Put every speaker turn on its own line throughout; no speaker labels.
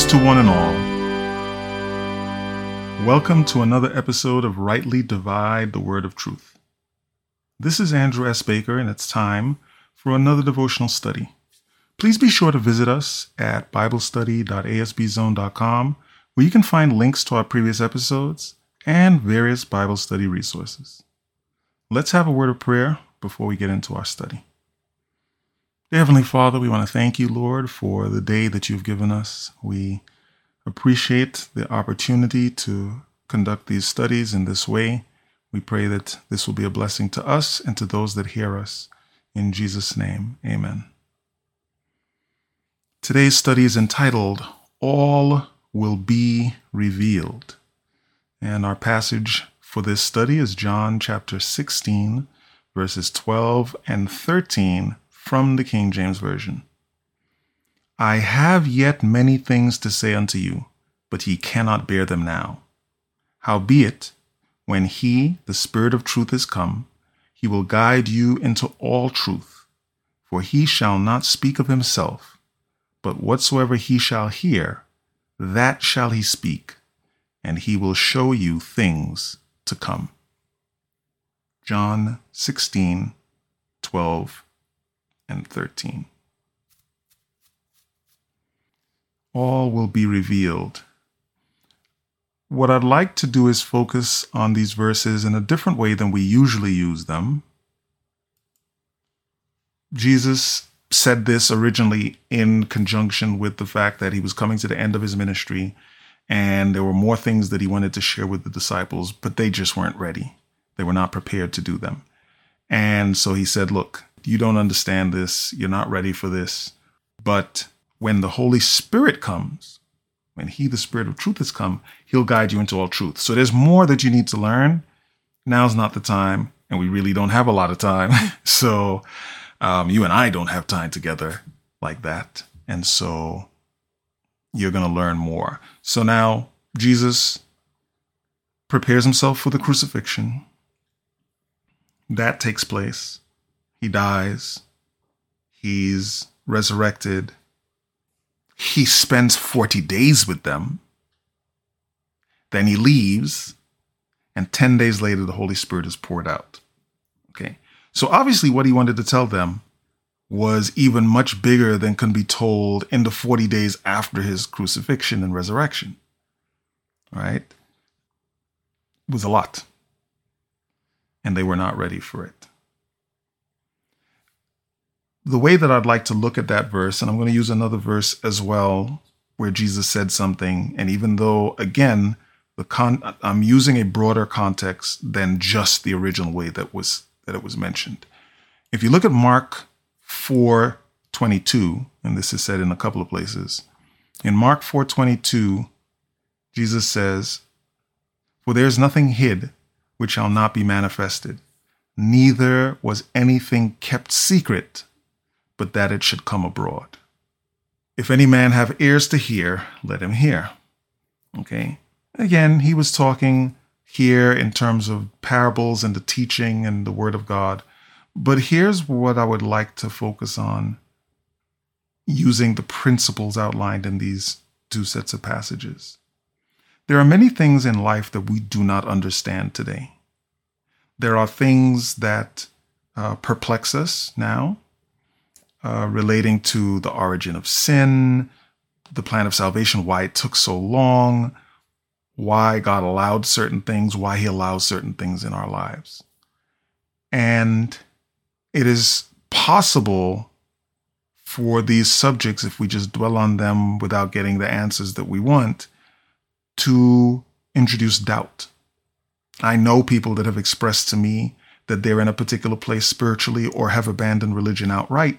Greetings to one and all. Welcome to another episode of Rightly Divide the Word of Truth. This is Andrew S. Baker, and it's time for another devotional study. Please be sure to visit us at BibleStudy.asbzone.com, where you can find links to our previous episodes and various Bible study resources. Let's have a word of prayer before we get into our study. Dear Heavenly Father, we want to thank you, Lord, for the day that you've given us. We appreciate the opportunity to conduct these studies in this way. We pray that this will be a blessing to us and to those that hear us. In Jesus' name, amen. Today's study is entitled, All Will Be Revealed. And our passage for this study is John chapter 16, verses 12 and 13 from the King James Version. I have yet many things to say unto you, but ye cannot bear them now. Howbeit, when he, the Spirit of truth, is come, he will guide you into all truth. For he shall not speak of himself, but whatsoever he shall hear, that shall he speak, and he will show you things to come. John 16, 12 and 13. All will be revealed. What I'd like to do is focus on these verses in a different way than we usually use them. Jesus said this originally in conjunction with the fact that he was coming to the end of his ministry and there were more things that he wanted to share with the disciples, but they just weren't ready. They were not prepared to do them. And so he said, Look, you don't understand this. You're not ready for this. But when the Holy Spirit comes, when He, the Spirit of truth, has come, He'll guide you into all truth. So there's more that you need to learn. Now's not the time. And we really don't have a lot of time. so um, you and I don't have time together like that. And so you're going to learn more. So now Jesus prepares himself for the crucifixion. That takes place. He dies. He's resurrected. He spends 40 days with them. Then he leaves. And 10 days later, the Holy Spirit is poured out. Okay. So obviously, what he wanted to tell them was even much bigger than can be told in the 40 days after his crucifixion and resurrection. Right? It was a lot. And they were not ready for it the way that I'd like to look at that verse, and I'm going to use another verse as well, where Jesus said something, and even though again the con, I'm using a broader context than just the original way that was that it was mentioned. If you look at Mark 4:22, and this is said in a couple of places, in Mark 4:22, Jesus says, "For there is nothing hid which shall not be manifested, neither was anything kept secret." But that it should come abroad. If any man have ears to hear, let him hear. Okay. Again, he was talking here in terms of parables and the teaching and the word of God. But here's what I would like to focus on using the principles outlined in these two sets of passages. There are many things in life that we do not understand today. There are things that uh, perplex us now. Uh, relating to the origin of sin, the plan of salvation, why it took so long, why God allowed certain things, why He allows certain things in our lives. And it is possible for these subjects, if we just dwell on them without getting the answers that we want, to introduce doubt. I know people that have expressed to me that they're in a particular place spiritually or have abandoned religion outright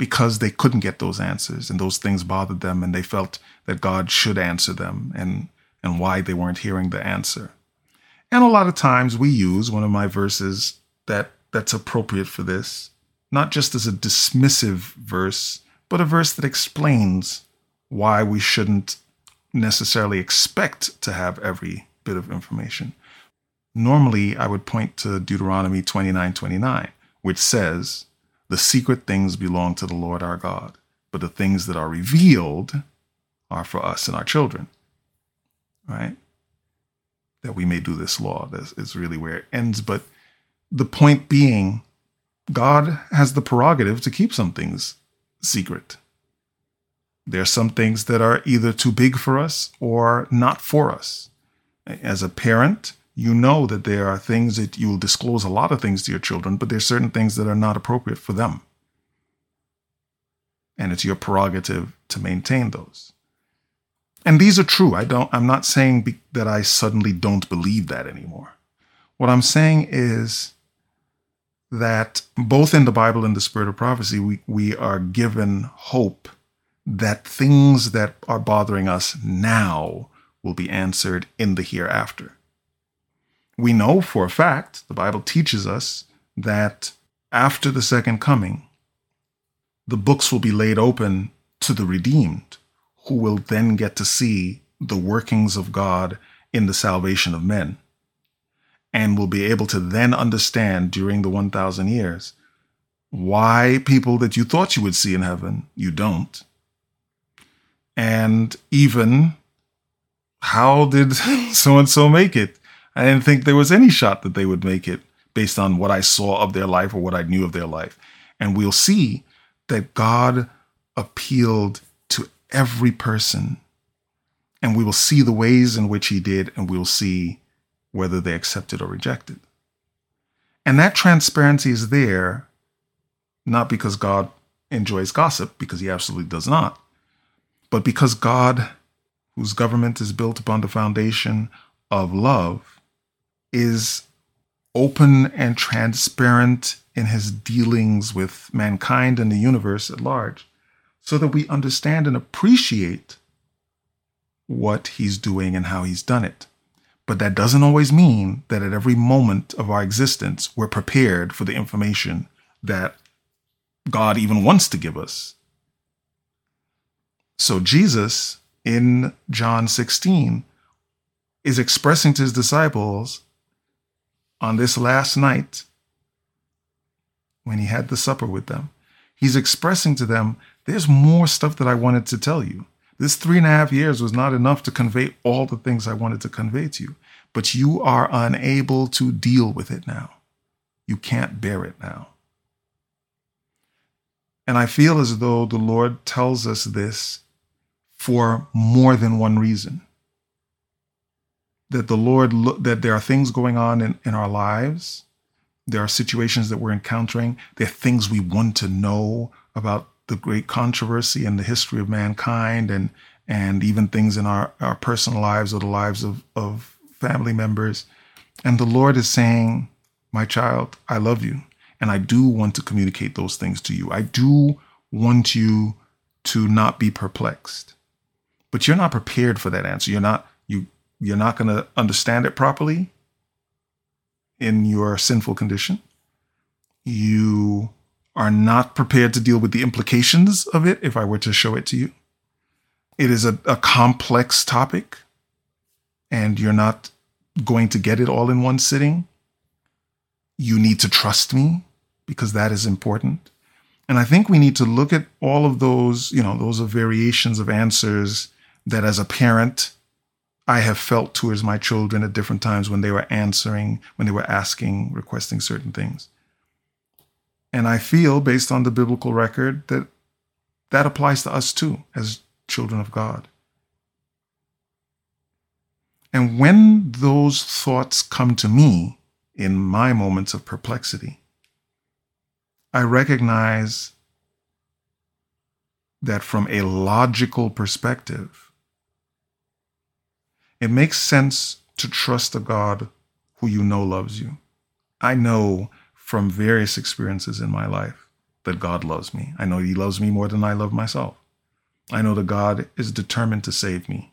because they couldn't get those answers and those things bothered them and they felt that God should answer them and, and why they weren't hearing the answer. And a lot of times we use one of my verses that that's appropriate for this, not just as a dismissive verse, but a verse that explains why we shouldn't necessarily expect to have every bit of information. Normally, I would point to Deuteronomy 29 29, which says, the secret things belong to the Lord our God, but the things that are revealed are for us and our children. Right? That we may do this law. That is really where it ends. But the point being, God has the prerogative to keep some things secret. There are some things that are either too big for us or not for us. As a parent, you know that there are things that you will disclose a lot of things to your children, but there's certain things that are not appropriate for them. And it's your prerogative to maintain those. And these are true. I don't I'm not saying be, that I suddenly don't believe that anymore. What I'm saying is that both in the Bible and the spirit of prophecy, we, we are given hope that things that are bothering us now will be answered in the hereafter we know for a fact, the Bible teaches us that after the second coming, the books will be laid open to the redeemed, who will then get to see the workings of God in the salvation of men, and will be able to then understand during the 1,000 years why people that you thought you would see in heaven, you don't. And even how did so and so make it? I didn't think there was any shot that they would make it based on what I saw of their life or what I knew of their life. And we'll see that God appealed to every person. And we will see the ways in which he did, and we'll see whether they accepted or rejected. And that transparency is there not because God enjoys gossip, because he absolutely does not, but because God, whose government is built upon the foundation of love, is open and transparent in his dealings with mankind and the universe at large so that we understand and appreciate what he's doing and how he's done it. But that doesn't always mean that at every moment of our existence, we're prepared for the information that God even wants to give us. So, Jesus in John 16 is expressing to his disciples on this last night when he had the supper with them, he's expressing to them, there's more stuff that I wanted to tell you. This three and a half years was not enough to convey all the things I wanted to convey to you, but you are unable to deal with it now. You can't bear it now. And I feel as though the Lord tells us this for more than one reason that the Lord look that there are things going on in, in our lives. There are situations that we're encountering. There are things we want to know about the great controversy and the history of mankind and and even things in our, our personal lives or the lives of, of family members. And the Lord is saying, My child, I love you. And I do want to communicate those things to you. I do want you to not be perplexed. But you're not prepared for that answer. You're not you're not going to understand it properly in your sinful condition. You are not prepared to deal with the implications of it if I were to show it to you. It is a, a complex topic, and you're not going to get it all in one sitting. You need to trust me because that is important. And I think we need to look at all of those, you know, those are variations of answers that as a parent I have felt towards my children at different times when they were answering, when they were asking, requesting certain things. And I feel, based on the biblical record, that that applies to us too, as children of God. And when those thoughts come to me in my moments of perplexity, I recognize that from a logical perspective, it makes sense to trust a God who you know loves you. I know from various experiences in my life that God loves me. I know He loves me more than I love myself. I know that God is determined to save me,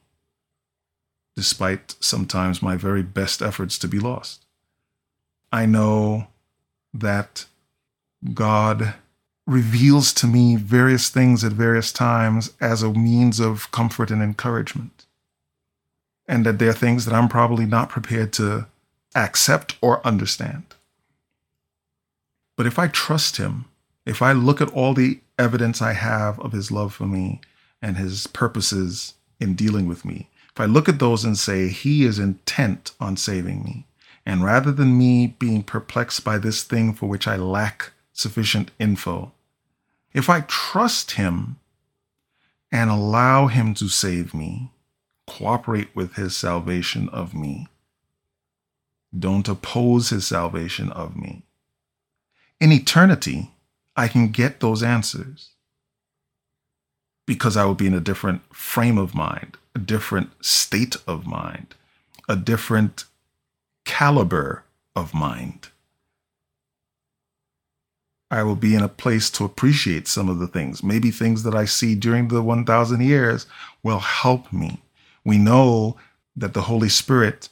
despite sometimes my very best efforts to be lost. I know that God reveals to me various things at various times as a means of comfort and encouragement. And that there are things that I'm probably not prepared to accept or understand. But if I trust Him, if I look at all the evidence I have of His love for me and His purposes in dealing with me, if I look at those and say, He is intent on saving me, and rather than me being perplexed by this thing for which I lack sufficient info, if I trust Him and allow Him to save me, cooperate with His salvation of me, don't oppose His salvation of me. In eternity, I can get those answers because I will be in a different frame of mind, a different state of mind, a different caliber of mind. I will be in a place to appreciate some of the things. Maybe things that I see during the 1,000 years will help me. We know that the Holy Spirit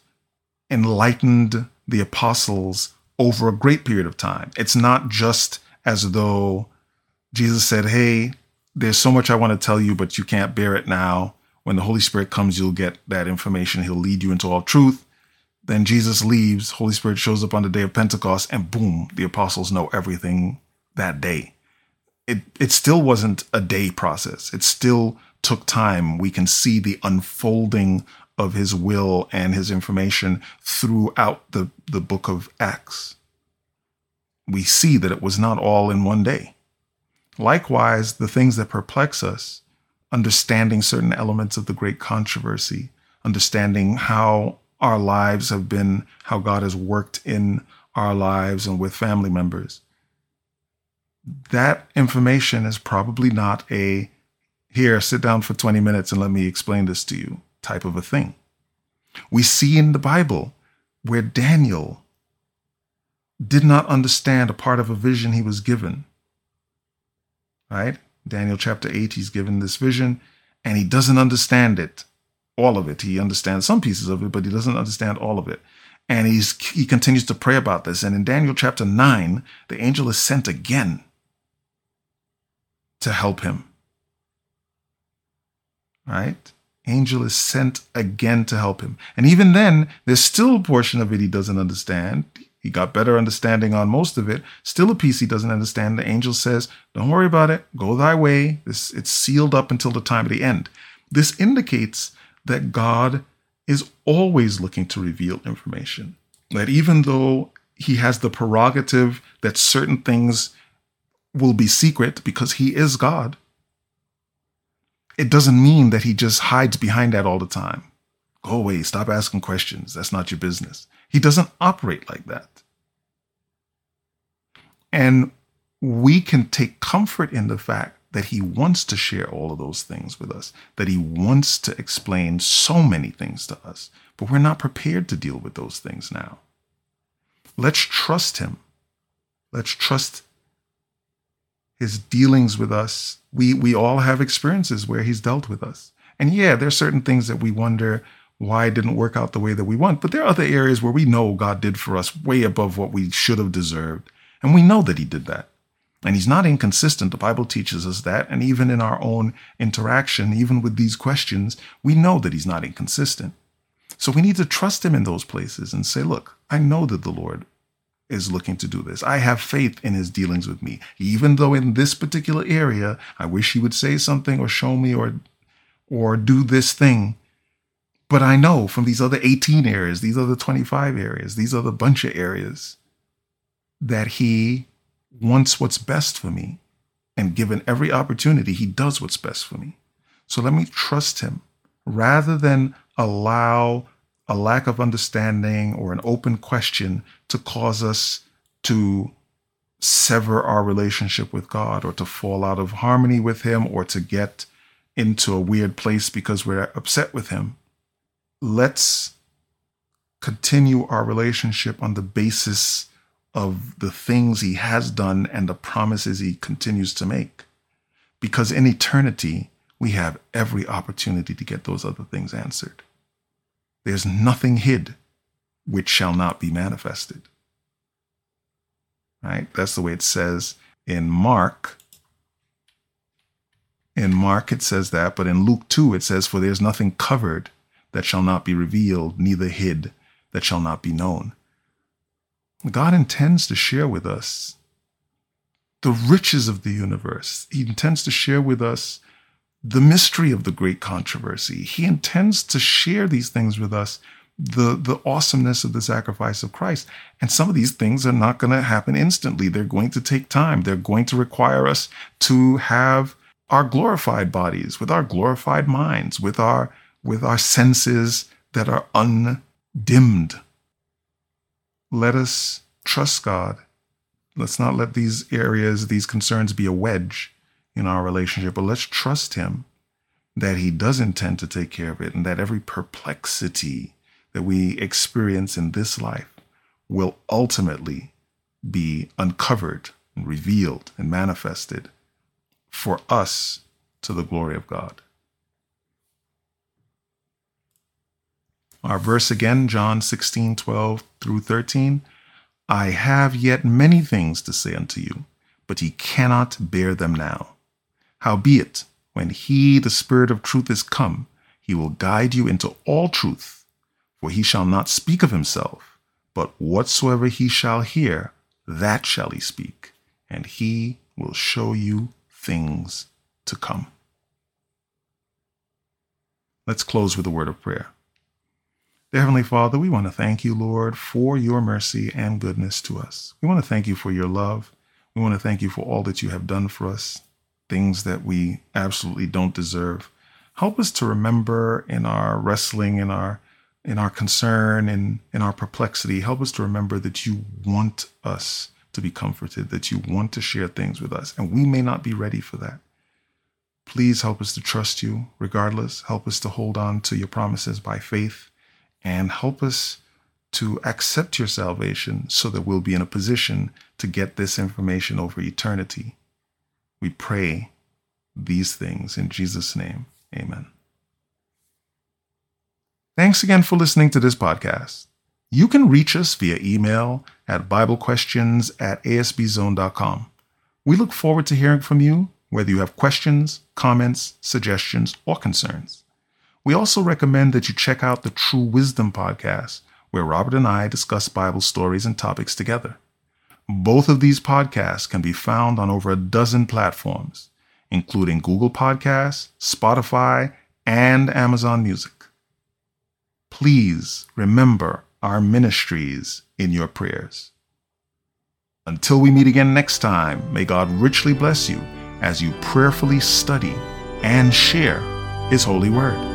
enlightened the apostles over a great period of time. It's not just as though Jesus said, Hey, there's so much I want to tell you, but you can't bear it now. When the Holy Spirit comes, you'll get that information. He'll lead you into all truth. Then Jesus leaves, Holy Spirit shows up on the day of Pentecost, and boom, the apostles know everything that day. It, it still wasn't a day process. It still took time. We can see the unfolding of his will and his information throughout the, the book of Acts. We see that it was not all in one day. Likewise, the things that perplex us, understanding certain elements of the great controversy, understanding how our lives have been, how God has worked in our lives and with family members, that information is probably not a here, sit down for 20 minutes and let me explain this to you type of a thing. We see in the Bible where Daniel did not understand a part of a vision he was given. Right? Daniel chapter 8, he's given this vision and he doesn't understand it, all of it. He understands some pieces of it, but he doesn't understand all of it. And he's, he continues to pray about this. And in Daniel chapter 9, the angel is sent again to help him. Right? Angel is sent again to help him. And even then, there's still a portion of it he doesn't understand. He got better understanding on most of it. Still a piece he doesn't understand. The angel says, Don't worry about it. Go thy way. This, it's sealed up until the time of the end. This indicates that God is always looking to reveal information. That even though he has the prerogative that certain things will be secret because he is God, it doesn't mean that he just hides behind that all the time. Go away, stop asking questions. That's not your business. He doesn't operate like that. And we can take comfort in the fact that he wants to share all of those things with us, that he wants to explain so many things to us, but we're not prepared to deal with those things now. Let's trust him. Let's trust his dealings with us. We we all have experiences where he's dealt with us. And yeah, there's certain things that we wonder why it didn't work out the way that we want. But there are other areas where we know God did for us way above what we should have deserved. And we know that he did that. And he's not inconsistent. The Bible teaches us that. And even in our own interaction, even with these questions, we know that he's not inconsistent. So we need to trust him in those places and say, look, I know that the Lord is looking to do this. I have faith in his dealings with me, even though in this particular area, I wish he would say something or show me or, or do this thing. But I know from these other 18 areas, these other 25 areas, these other bunch of areas that he wants what's best for me. And given every opportunity, he does what's best for me. So let me trust him rather than allow a lack of understanding or an open question to cause us to sever our relationship with God or to fall out of harmony with Him or to get into a weird place because we're upset with Him. Let's continue our relationship on the basis of the things he has done and the promises he continues to make. Because in eternity, we have every opportunity to get those other things answered. There's nothing hid which shall not be manifested. Right? That's the way it says in Mark. In Mark, it says that, but in Luke 2, it says, For there's nothing covered that shall not be revealed, neither hid that shall not be known. God intends to share with us the riches of the universe. He intends to share with us the mystery of the great controversy. He intends to share these things with us, the, the awesomeness of the sacrifice of Christ. And some of these things are not going to happen instantly. They're going to take time. They're going to require us to have our glorified bodies, with our glorified minds, with our with our senses that are undimmed. Let us trust God. Let's not let these areas, these concerns be a wedge in our relationship, but let's trust Him that He does intend to take care of it and that every perplexity that we experience in this life will ultimately be uncovered and revealed and manifested for us to the glory of God. Our verse again, John 16, 12 through 13. I have yet many things to say unto you, but ye cannot bear them now. Howbeit, when he, the Spirit of truth, is come, he will guide you into all truth. For he shall not speak of himself, but whatsoever he shall hear, that shall he speak, and he will show you things to come. Let's close with a word of prayer. Dear Heavenly Father, we want to thank you, Lord, for your mercy and goodness to us. We want to thank you for your love. We want to thank you for all that you have done for us, things that we absolutely don't deserve. Help us to remember in our wrestling, in our in our concern, in, in our perplexity, help us to remember that you want us to be comforted, that you want to share things with us, and we may not be ready for that. Please help us to trust you regardless. Help us to hold on to your promises by faith and help us to accept your salvation so that we'll be in a position to get this information over eternity. We pray these things in Jesus' name. Amen. Thanks again for listening to this podcast. You can reach us via email at BibleQuestions at asbzone.com. We look forward to hearing from you, whether you have questions, comments, suggestions, or concerns. We also recommend that you check out the True Wisdom podcast, where Robert and I discuss Bible stories and topics together. Both of these podcasts can be found on over a dozen platforms, including Google Podcasts, Spotify, and Amazon Music. Please remember our ministries in your prayers. Until we meet again next time, may God richly bless you as you prayerfully study and share His holy word.